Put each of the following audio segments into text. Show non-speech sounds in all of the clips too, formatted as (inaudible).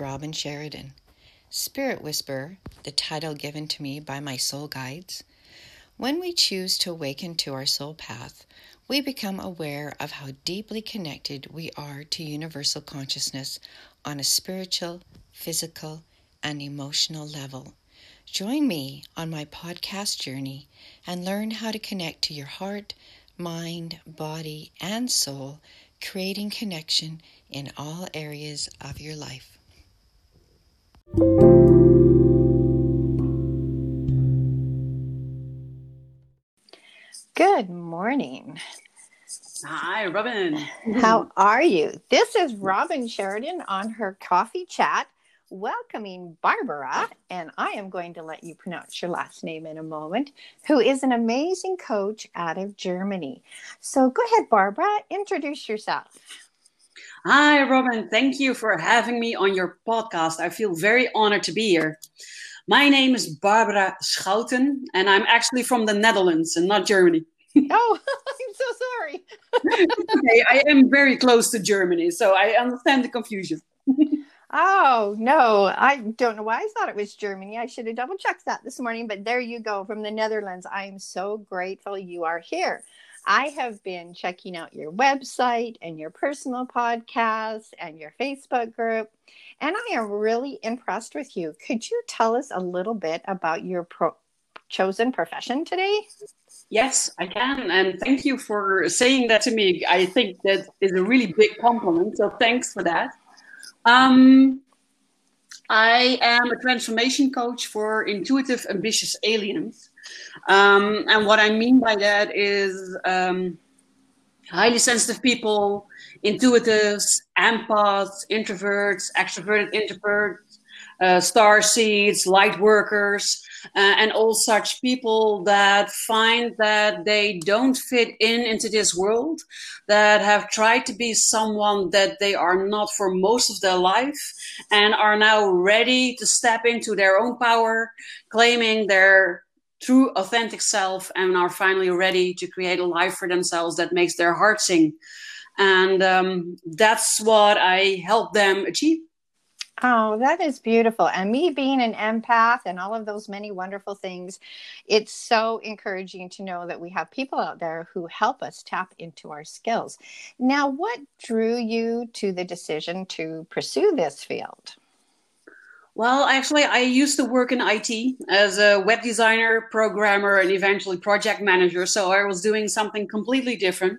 Robin Sheridan, Spirit Whisperer, the title given to me by my soul guides. When we choose to awaken to our soul path, we become aware of how deeply connected we are to universal consciousness on a spiritual, physical, and emotional level. Join me on my podcast journey and learn how to connect to your heart, mind, body, and soul, creating connection in all areas of your life. Hi, Robin. How are you? This is Robin Sheridan on her coffee chat welcoming Barbara, and I am going to let you pronounce your last name in a moment, who is an amazing coach out of Germany. So go ahead, Barbara, introduce yourself. Hi, Robin. Thank you for having me on your podcast. I feel very honored to be here. My name is Barbara Schouten, and I'm actually from the Netherlands and not Germany. Oh, (laughs) I'm so sorry. okay, I am very close to Germany, so I understand the confusion. Oh, no. I don't know why I thought it was Germany. I should have double checked that this morning, but there you go from the Netherlands. I am so grateful you are here. I have been checking out your website and your personal podcast and your Facebook group, and I am really impressed with you. Could you tell us a little bit about your pro- chosen profession today? Yes, I can. And thank you for saying that to me. I think that is a really big compliment. So thanks for that. Um, I am a transformation coach for intuitive, ambitious aliens. Um, and what I mean by that is um, highly sensitive people, intuitives, empaths, introverts, extroverted introverts, uh, star seeds, light workers, uh, and all such people that find that they don't fit in into this world, that have tried to be someone that they are not for most of their life, and are now ready to step into their own power, claiming their true authentic self and are finally ready to create a life for themselves that makes their heart sing. And um, that's what i help them achieve Oh, that is beautiful. And me being an empath and all of those many wonderful things, it's so encouraging to know that we have people out there who help us tap into our skills. Now, what drew you to the decision to pursue this field? Well, actually, I used to work in IT as a web designer, programmer, and eventually project manager. So I was doing something completely different.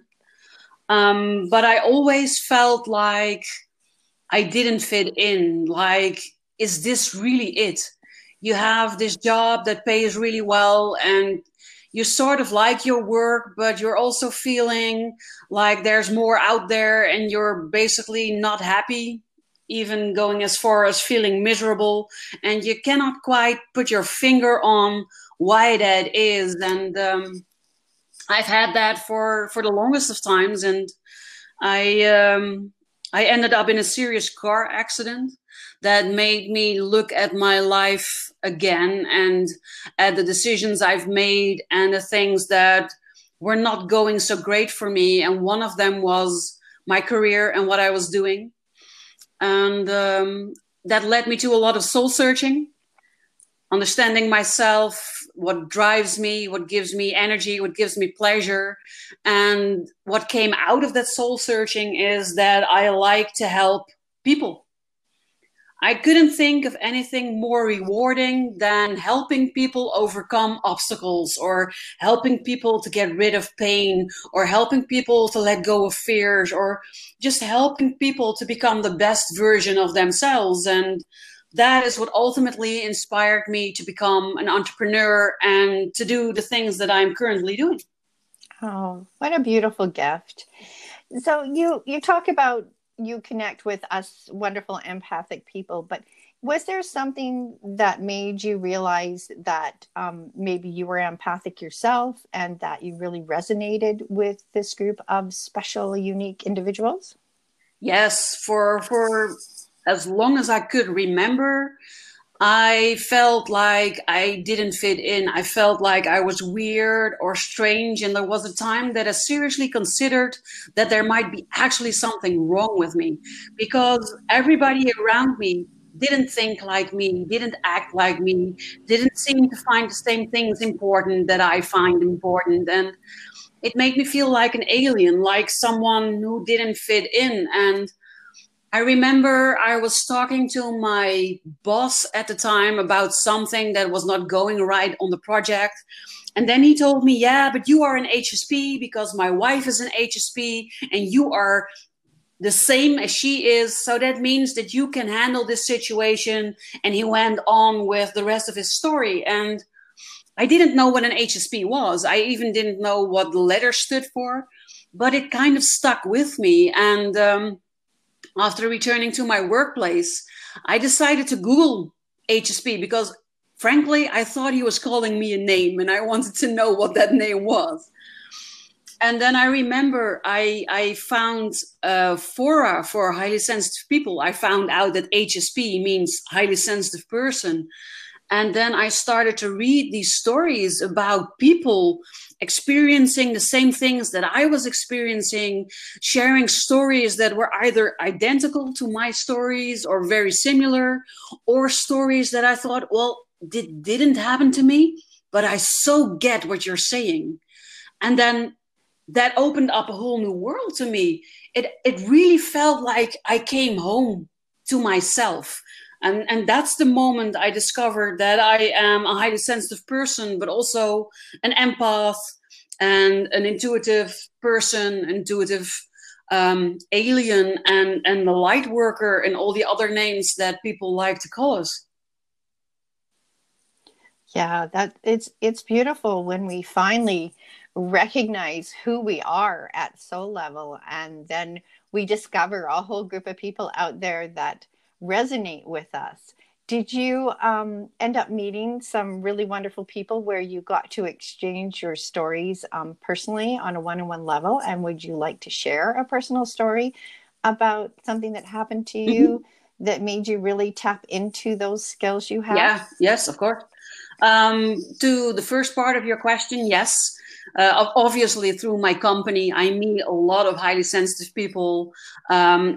Um, but I always felt like I didn't fit in. Like, is this really it? You have this job that pays really well and you sort of like your work, but you're also feeling like there's more out there and you're basically not happy, even going as far as feeling miserable. And you cannot quite put your finger on why that is. And um, I've had that for, for the longest of times. And I, um, I ended up in a serious car accident that made me look at my life again and at the decisions I've made and the things that were not going so great for me. And one of them was my career and what I was doing. And um, that led me to a lot of soul searching, understanding myself, what drives me, what gives me energy, what gives me pleasure. And what came out of that soul searching is that I like to help people. I couldn't think of anything more rewarding than helping people overcome obstacles or helping people to get rid of pain or helping people to let go of fears or just helping people to become the best version of themselves. And that is what ultimately inspired me to become an entrepreneur and to do the things that I'm currently doing. Oh, what a beautiful gift. So you you talk about you connect with us wonderful empathic people, but was there something that made you realize that um, maybe you were empathic yourself and that you really resonated with this group of special, unique individuals? Yes, for for as long as I could remember, I felt like I didn't fit in. I felt like I was weird or strange. And there was a time that I seriously considered that there might be actually something wrong with me because everybody around me didn't think like me, didn't act like me, didn't seem to find the same things important that I find important. And it made me feel like an alien, like someone who didn't fit in. And I remember I was talking to my boss at the time about something that was not going right on the project. And then he told me, Yeah, but you are an HSP because my wife is an HSP and you are the same as she is. So that means that you can handle this situation. And he went on with the rest of his story. And I didn't know what an HSP was. I even didn't know what the letter stood for, but it kind of stuck with me. And, um, after returning to my workplace, I decided to Google HSP because, frankly, I thought he was calling me a name and I wanted to know what that name was. And then I remember I, I found a fora for highly sensitive people. I found out that HSP means highly sensitive person. And then I started to read these stories about people experiencing the same things that I was experiencing, sharing stories that were either identical to my stories or very similar, or stories that I thought, well, did, didn't happen to me, but I so get what you're saying. And then that opened up a whole new world to me. It, it really felt like I came home to myself and and that's the moment i discovered that i am a highly sensitive person but also an empath and an intuitive person intuitive um, alien and and the light worker and all the other names that people like to call us. Yeah that it's it's beautiful when we finally recognize who we are at soul level and then we discover a whole group of people out there that resonate with us. Did you um, end up meeting some really wonderful people where you got to exchange your stories um, personally on a one on one level? And would you like to share a personal story about something that happened to you mm-hmm. that made you really tap into those skills you have? Yeah, yes, of course. Um, to the first part of your question, yes. Uh, obviously, through my company, I meet a lot of highly sensitive people um,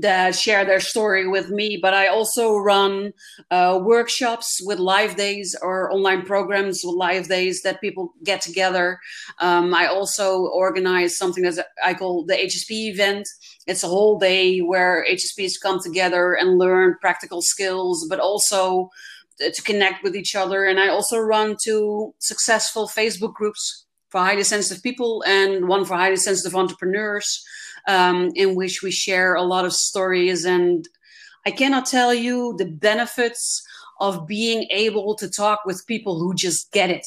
that share their story with me. But I also run uh, workshops with live days or online programs with live days that people get together. Um, I also organize something that I call the HSP event. It's a whole day where HSPs come together and learn practical skills, but also to connect with each other. And I also run two successful Facebook groups for highly sensitive people and one for highly sensitive entrepreneurs, um, in which we share a lot of stories. And I cannot tell you the benefits of being able to talk with people who just get it.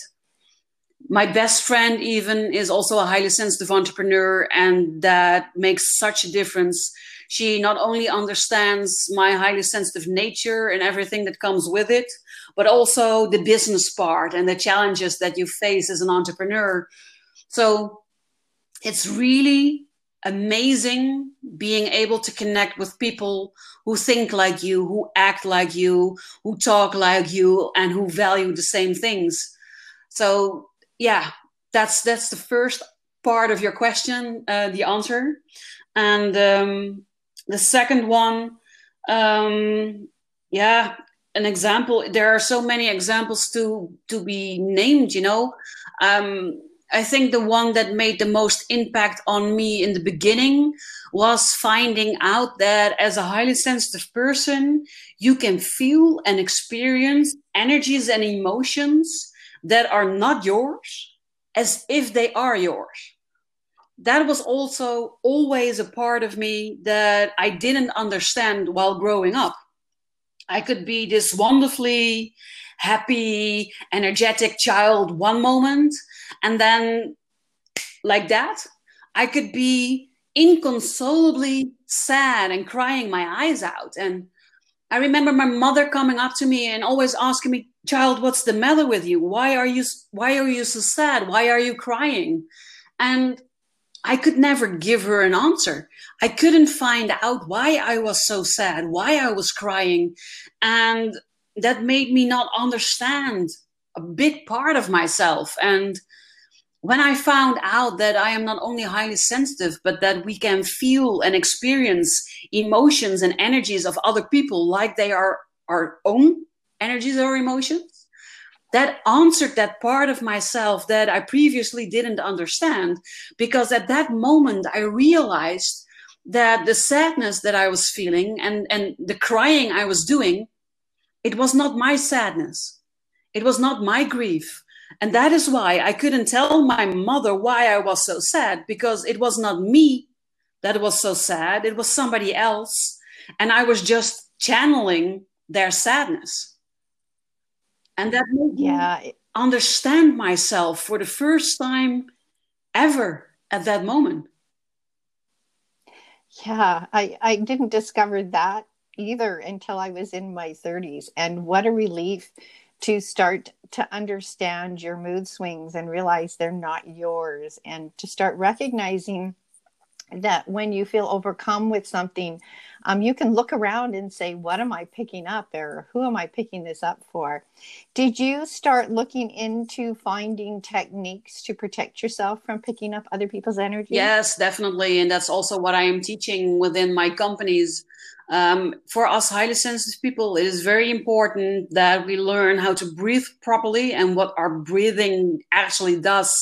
My best friend, even, is also a highly sensitive entrepreneur, and that makes such a difference. She not only understands my highly sensitive nature and everything that comes with it, but also the business part and the challenges that you face as an entrepreneur. So it's really amazing being able to connect with people who think like you, who act like you, who talk like you, and who value the same things. So yeah, that's that's the first part of your question, uh, the answer, and um, the second one, um, yeah, an example there are so many examples to to be named you know? Um, i think the one that made the most impact on me in the beginning was finding out that as a highly sensitive person you can feel and experience energies and emotions that are not yours as if they are yours that was also always a part of me that i didn't understand while growing up I could be this wonderfully happy, energetic child one moment, and then like that, I could be inconsolably sad and crying my eyes out. And I remember my mother coming up to me and always asking me, "Child, what's the matter with you? Why are you why are you so sad? Why are you crying?" And I could never give her an answer. I couldn't find out why I was so sad, why I was crying. And that made me not understand a big part of myself and when I found out that I am not only highly sensitive, but that we can feel and experience emotions and energies of other people like they are our own energies or emotions, that answered that part of myself that I previously didn't understand. Because at that moment, I realized that the sadness that I was feeling and, and the crying I was doing, it was not my sadness. It was not my grief and that is why I couldn't tell my mother why I was so sad because it was not me that was so sad, it was somebody else. And I was just channeling their sadness. And that made yeah. me understand myself for the first time ever at that moment. Yeah, I, I didn't discover that either until I was in my 30s. And what a relief to start to understand your mood swings and realize they're not yours and to start recognizing that when you feel overcome with something um, you can look around and say what am i picking up? or who am i picking this up for? Did you start looking into finding techniques to protect yourself from picking up other people's energy? Yes definitely and that's also what i am teaching within my companies. Um, for us highly sensitive people, it is very important that we learn how to breathe properly and what our breathing actually does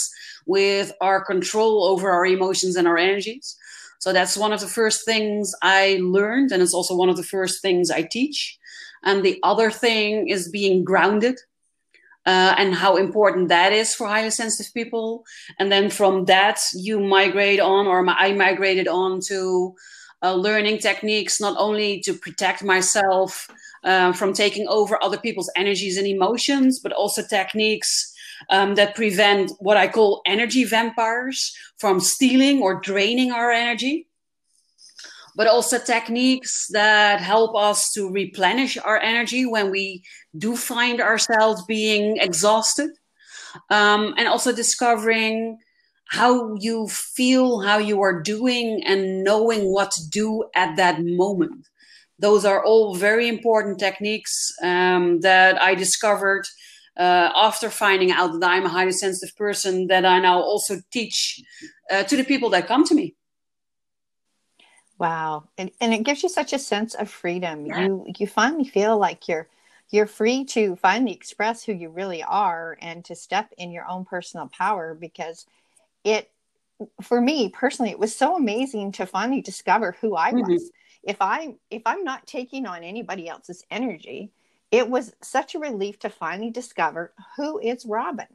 with our control over our emotions and our energies. So that's one of the first things I learned, and it's also one of the first things I teach. And the other thing is being grounded uh, and how important that is for highly sensitive people. And then from that, you migrate on, or I migrated on to uh, learning techniques not only to protect myself uh, from taking over other people's energies and emotions, but also techniques um, that prevent what I call energy vampires from stealing or draining our energy. But also techniques that help us to replenish our energy when we do find ourselves being exhausted. Um, and also discovering how you feel, how you are doing, and knowing what to do at that moment. Those are all very important techniques um, that I discovered uh, after finding out that I'm a highly sensitive person that I now also teach uh, to the people that come to me. Wow, and, and it gives you such a sense of freedom. Yeah. You you finally feel like you're you're free to finally express who you really are and to step in your own personal power because it for me personally it was so amazing to finally discover who i mm-hmm. was if i if i'm not taking on anybody else's energy it was such a relief to finally discover who is robin.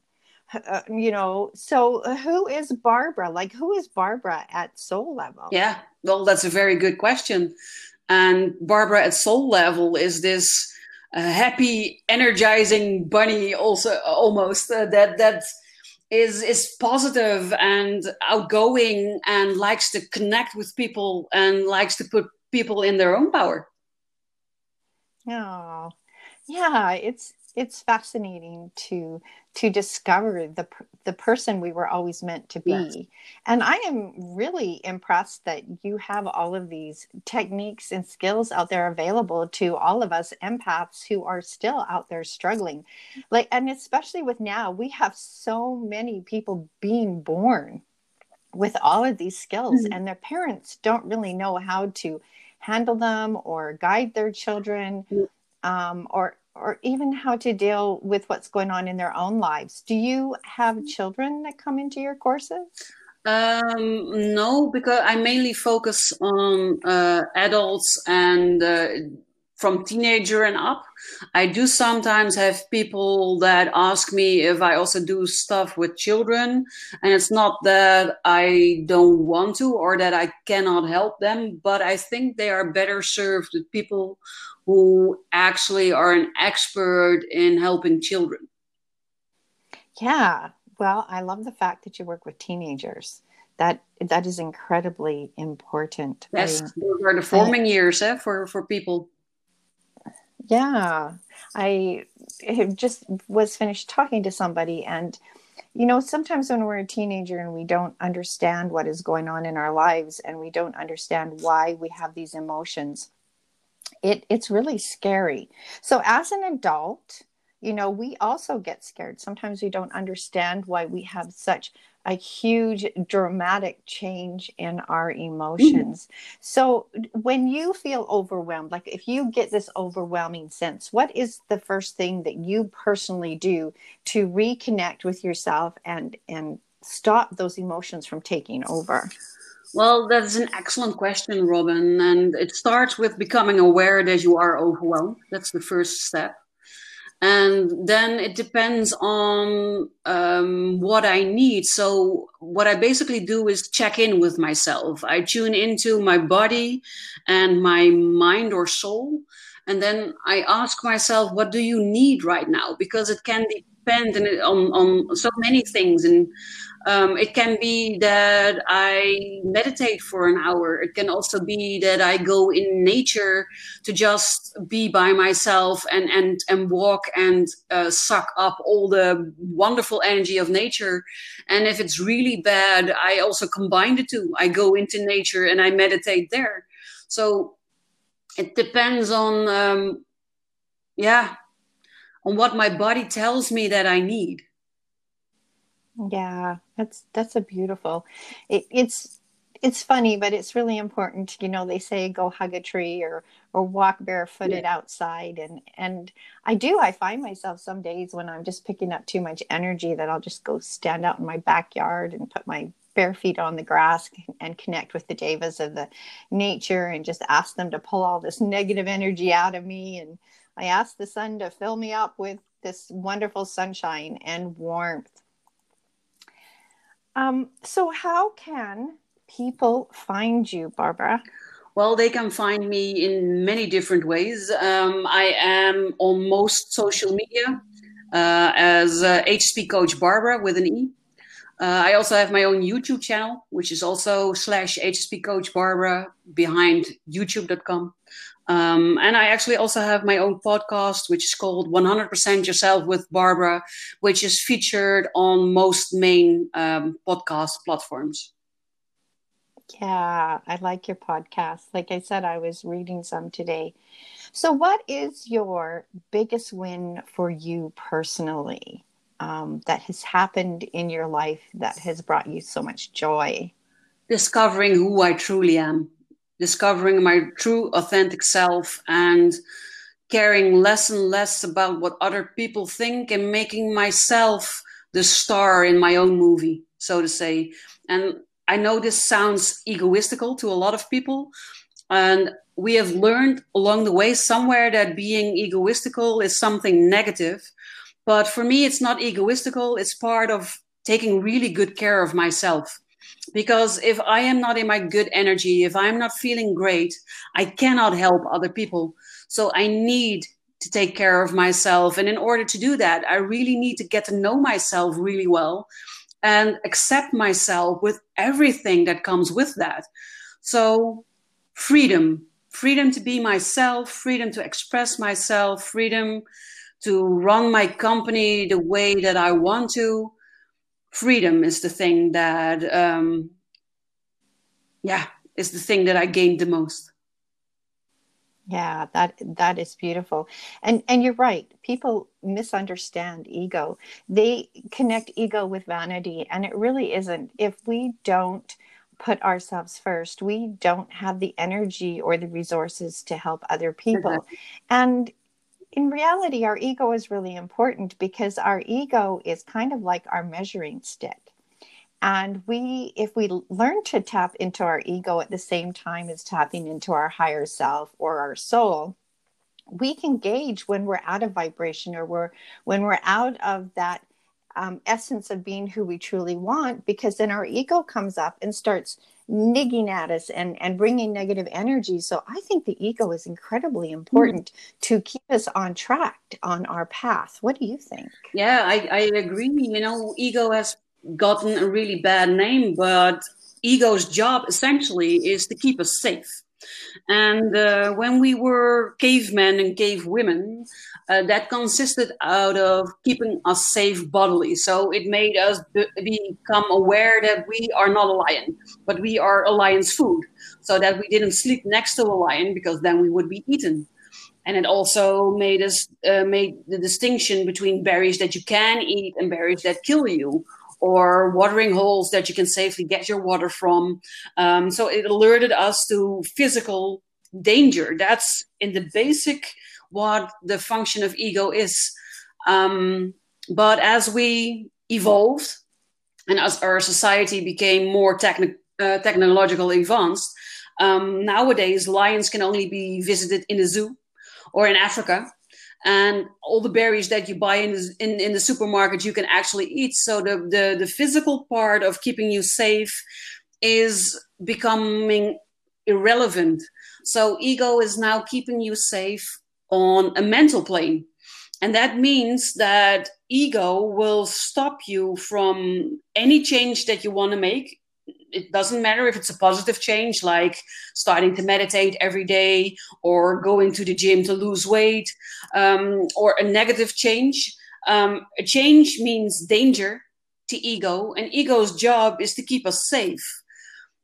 Uh, you know so who is barbara? Like who is barbara at soul level? Yeah well that's a very good question. And barbara at soul level is this uh, happy energizing bunny also almost uh, that that is is positive and outgoing and likes to connect with people and likes to put people in their own power. Oh, yeah, it's it's fascinating to to discover the the person we were always meant to be yes. and i am really impressed that you have all of these techniques and skills out there available to all of us empaths who are still out there struggling like and especially with now we have so many people being born with all of these skills mm-hmm. and their parents don't really know how to handle them or guide their children mm-hmm. Um, or or even how to deal with what's going on in their own lives. Do you have children that come into your courses? Um, no, because I mainly focus on uh, adults and uh, from teenager and up. I do sometimes have people that ask me if I also do stuff with children, and it's not that I don't want to or that I cannot help them, but I think they are better served with people who actually are an expert in helping children. Yeah, well, I love the fact that you work with teenagers. That that is incredibly important. Yes, I, those are the forming I, years eh, for for people. Yeah, I just was finished talking to somebody, and you know, sometimes when we're a teenager and we don't understand what is going on in our lives, and we don't understand why we have these emotions, it, it's really scary. So, as an adult, you know, we also get scared. Sometimes we don't understand why we have such a huge dramatic change in our emotions. Mm-hmm. So, when you feel overwhelmed, like if you get this overwhelming sense, what is the first thing that you personally do to reconnect with yourself and and stop those emotions from taking over? Well, that's an excellent question, Robin. And it starts with becoming aware that you are overwhelmed. That's the first step. And then it depends on um, what I need. So, what I basically do is check in with myself. I tune into my body and my mind or soul. And then I ask myself, what do you need right now? Because it can depend on, on so many things. And um, it can be that I meditate for an hour. It can also be that I go in nature to just be by myself and and and walk and uh, suck up all the wonderful energy of nature. And if it's really bad, I also combine the two. I go into nature and I meditate there. So it depends on um, yeah on what my body tells me that I need. Yeah, that's that's a beautiful. It, it's it's funny, but it's really important. You know, they say go hug a tree or or walk barefooted yeah. outside, and and I do. I find myself some days when I'm just picking up too much energy that I'll just go stand out in my backyard and put my bare feet on the grass and connect with the devas of the nature and just ask them to pull all this negative energy out of me and I ask the sun to fill me up with this wonderful sunshine and warmth um, so, how can people find you, Barbara? Well, they can find me in many different ways. Um, I am on most social media uh, as uh, HSP Coach Barbara with an E. Uh, I also have my own YouTube channel, which is also slash HSP Coach Barbara behind youtube.com. Um, and I actually also have my own podcast, which is called 100% Yourself with Barbara, which is featured on most main um, podcast platforms. Yeah, I like your podcast. Like I said, I was reading some today. So, what is your biggest win for you personally um, that has happened in your life that has brought you so much joy? Discovering who I truly am discovering my true authentic self and caring less and less about what other people think and making myself the star in my own movie, so to say. And I know this sounds egoistical to a lot of people. And we have learned along the way somewhere that being egoistical is something negative. But for me, it's not egoistical, it's part of taking really good care of myself because if I am not in my good energy, if I'm not feeling great, I cannot help other people. So I need to take care of myself. And in order to do that, I really need to get to know myself really well and accept myself with everything that comes with that. So, freedom freedom to be myself, freedom to express myself, freedom to run my company the way that I want to, freedom is the thing that um, yeah is the thing that i gained the most. Yeah that that is beautiful. And and you're right. People misunderstand ego. They connect ego with vanity and it really isn't. If we don't put ourselves first we don't have the energy or the resources to help other people. And in reality, our ego is really important because our ego is kind of like our measuring stick. And we, if we learn to tap into our ego at the same time as tapping into our higher self or our soul, we can gauge when we're out of vibration or we're when we're out of that um, essence of being who we truly want, because then our ego comes up and starts nigging at us and and bringing negative energy. So i think the ego is incredibly important mm. to keep us on track on our path. What do you think? Yeah I, I agree. You know ego has gotten a really bad name but ego's job essentially is to keep us safe and uh, when we were cavemen and cave women uh, that consisted out of keeping us safe bodily. So it made us be- become aware that we are not a lion, but we are a lion's food. so that we didn't sleep next to a lion because then we would be eaten. And it also made us uh, made the distinction between berries that you can eat and berries that kill you, or watering holes that you can safely get your water from. Um, so it alerted us to physical danger. That's in the basic what the function of ego is. Um, but as we evolved and as our society became more techni- uh, technological advanced, um, nowadays lions can only be visited in a zoo or in Africa. And all the berries that you buy in the, in, in the supermarket, you can actually eat. So the, the, the physical part of keeping you safe is becoming irrelevant. So ego is now keeping you safe on a mental plane. And that means that ego will stop you from any change that you want to make. It doesn't matter if it's a positive change, like starting to meditate every day or going to the gym to lose weight, um, or a negative change. Um, a change means danger to ego, and ego's job is to keep us safe.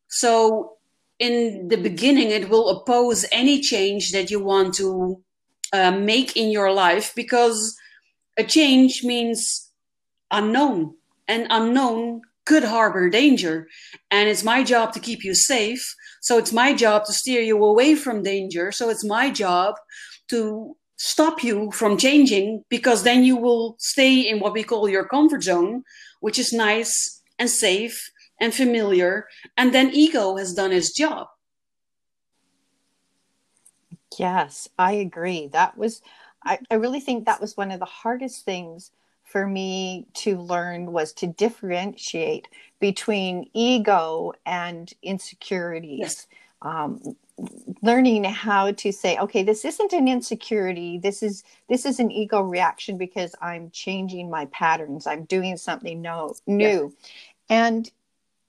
So, in the beginning, it will oppose any change that you want to uh, make in your life because a change means unknown and unknown could harbor danger. And it's my job to keep you safe. So it's my job to steer you away from danger. So it's my job to stop you from changing because then you will stay in what we call your comfort zone which is nice and safe and familiar. And then ego has done its job. Yes, I agree. That was, I, I really think that was one of the hardest things for me to learn was to differentiate between ego and insecurities. Yes. Um, learning how to say okay this isn't an insecurity this is this is an ego reaction because i'm changing my patterns i'm doing something no, new and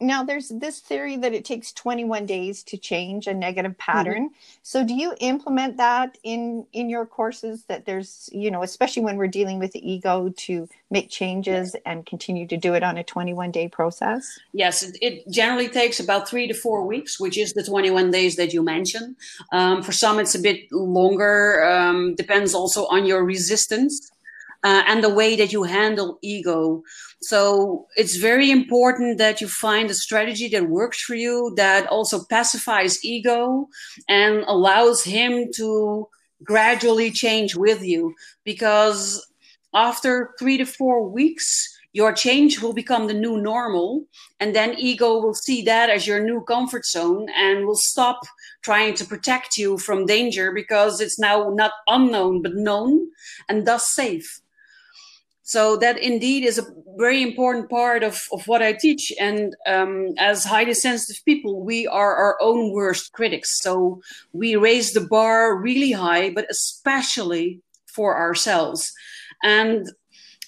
now there's this theory that it takes 21 days to change a negative mm-hmm. pattern mm-hmm. so do you implement that in in your courses that there's you know especially when we're dealing with the ego to make changes and continue to do it on a 21 day process yes it generally takes about three to four weeks which is the 21 days that you mentioned um, for some it's a bit longer um, depends also on your resistance uh, and the way that you handle ego. So it's very important that you find a strategy that works for you, that also pacifies ego and allows him to gradually change with you. Because after three to four weeks, your change will become the new normal. And then ego will see that as your new comfort zone and will stop trying to protect you from danger because it's now not unknown, but known and thus safe so that indeed is a very important part of, of what I teach. And um, as highly sensitive people, we are our own worst critics. So we raise the bar really high, but especially for ourselves. And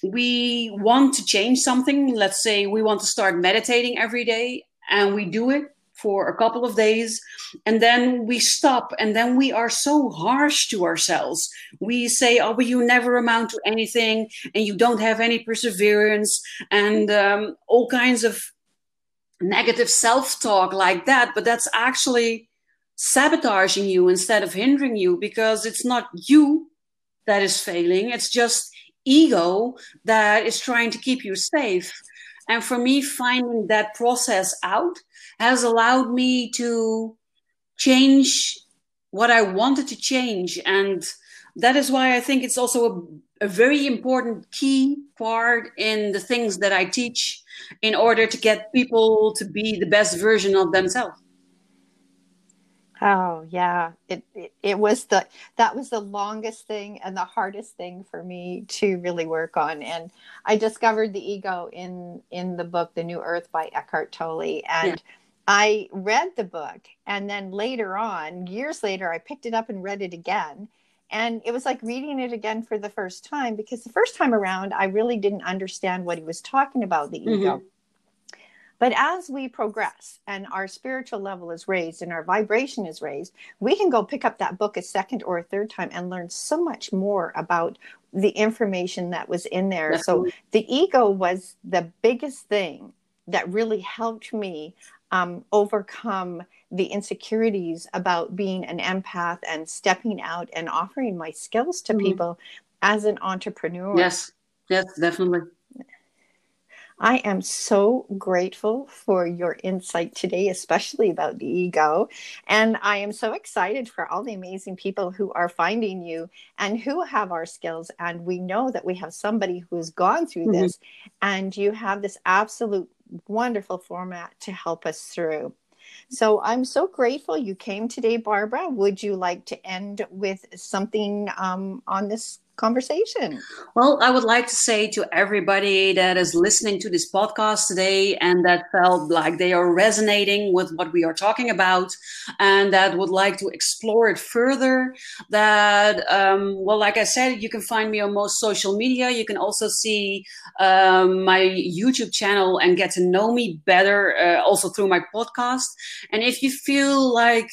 we want to change something. Let's say we want to start meditating every day, and we do it for a couple of days and then we stop and then we are so harsh to ourselves. We say oh but you never amount to anything and you don't have any perseverance and um, all kinds of negative self-talk like that but that's actually sabotaging you instead of hindering you because it's not you that is failing it's just ego that is trying to keep you safe. And for me finding that process out has allowed me to change what I wanted to change. And that is why I think it's also a, a, very important key part in the things that I teach in order to get people to be the best version of themselves. Oh yeah, it, it, it was the that was the longest thing and the hardest thing for me to really work on. And I discovered the ego in in the book The New Earth by Eckhart Tolle, and yeah I read the book and then later on, years later, I picked it up and read it again. And it was like reading it again for the first time because the first time around, I really didn't understand what he was talking about the ego. Mm-hmm. But as we progress and our spiritual level is raised and our vibration is raised, we can go pick up that book a second or a third time and learn so much more about the information that was in there. So the ego was the biggest thing that really helped me um, overcome the insecurities about being an empath and stepping out and offering my skills to mm-hmm. people as an entrepreneur. Yes, yes, definitely. I am so grateful for your insight today, especially about the ego. And I am so excited for all the amazing people who are finding you and who have our skills. And we know that we have somebody who has gone through mm-hmm. this, and you have this absolute wonderful format to help us through. So I'm so grateful you came today, Barbara. Would you like to end with something um, on this conversation? Well, I would like to say to everybody that is listening to this podcast today and that felt like they are resonating with what we are talking about and that would like to explore it further, that, um, well, like I said, you can find me on most social media. You can also see um, my YouTube channel and get to know me better uh, also through my podcast. And if you feel like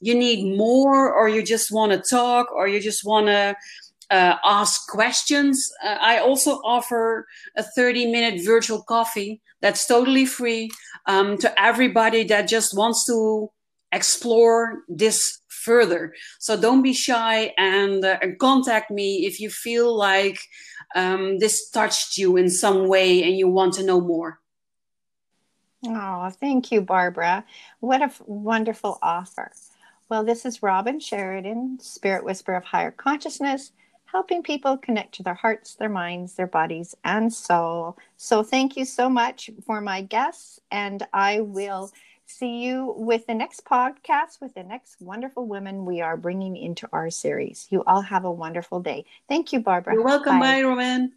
you need more or you just want to talk or you just want to uh, ask questions. Uh, I also offer a 30 minute virtual coffee that's totally free um, to everybody that just wants to explore this further. So don't be shy and, uh, and contact me if you feel like um, this touched you in some way and you want to know more. Oh, thank you, Barbara. What a f- wonderful offer. Well, this is Robin Sheridan, Spirit Whisper of Higher Consciousness helping people connect to their hearts, their minds, their bodies, and soul. So, thank you so much for my guests, and I will see you with the next podcast with the next wonderful women we are bringing into our series. You all have a wonderful day. Thank you, Barbara. You're welcome. Bye, Bye Roman.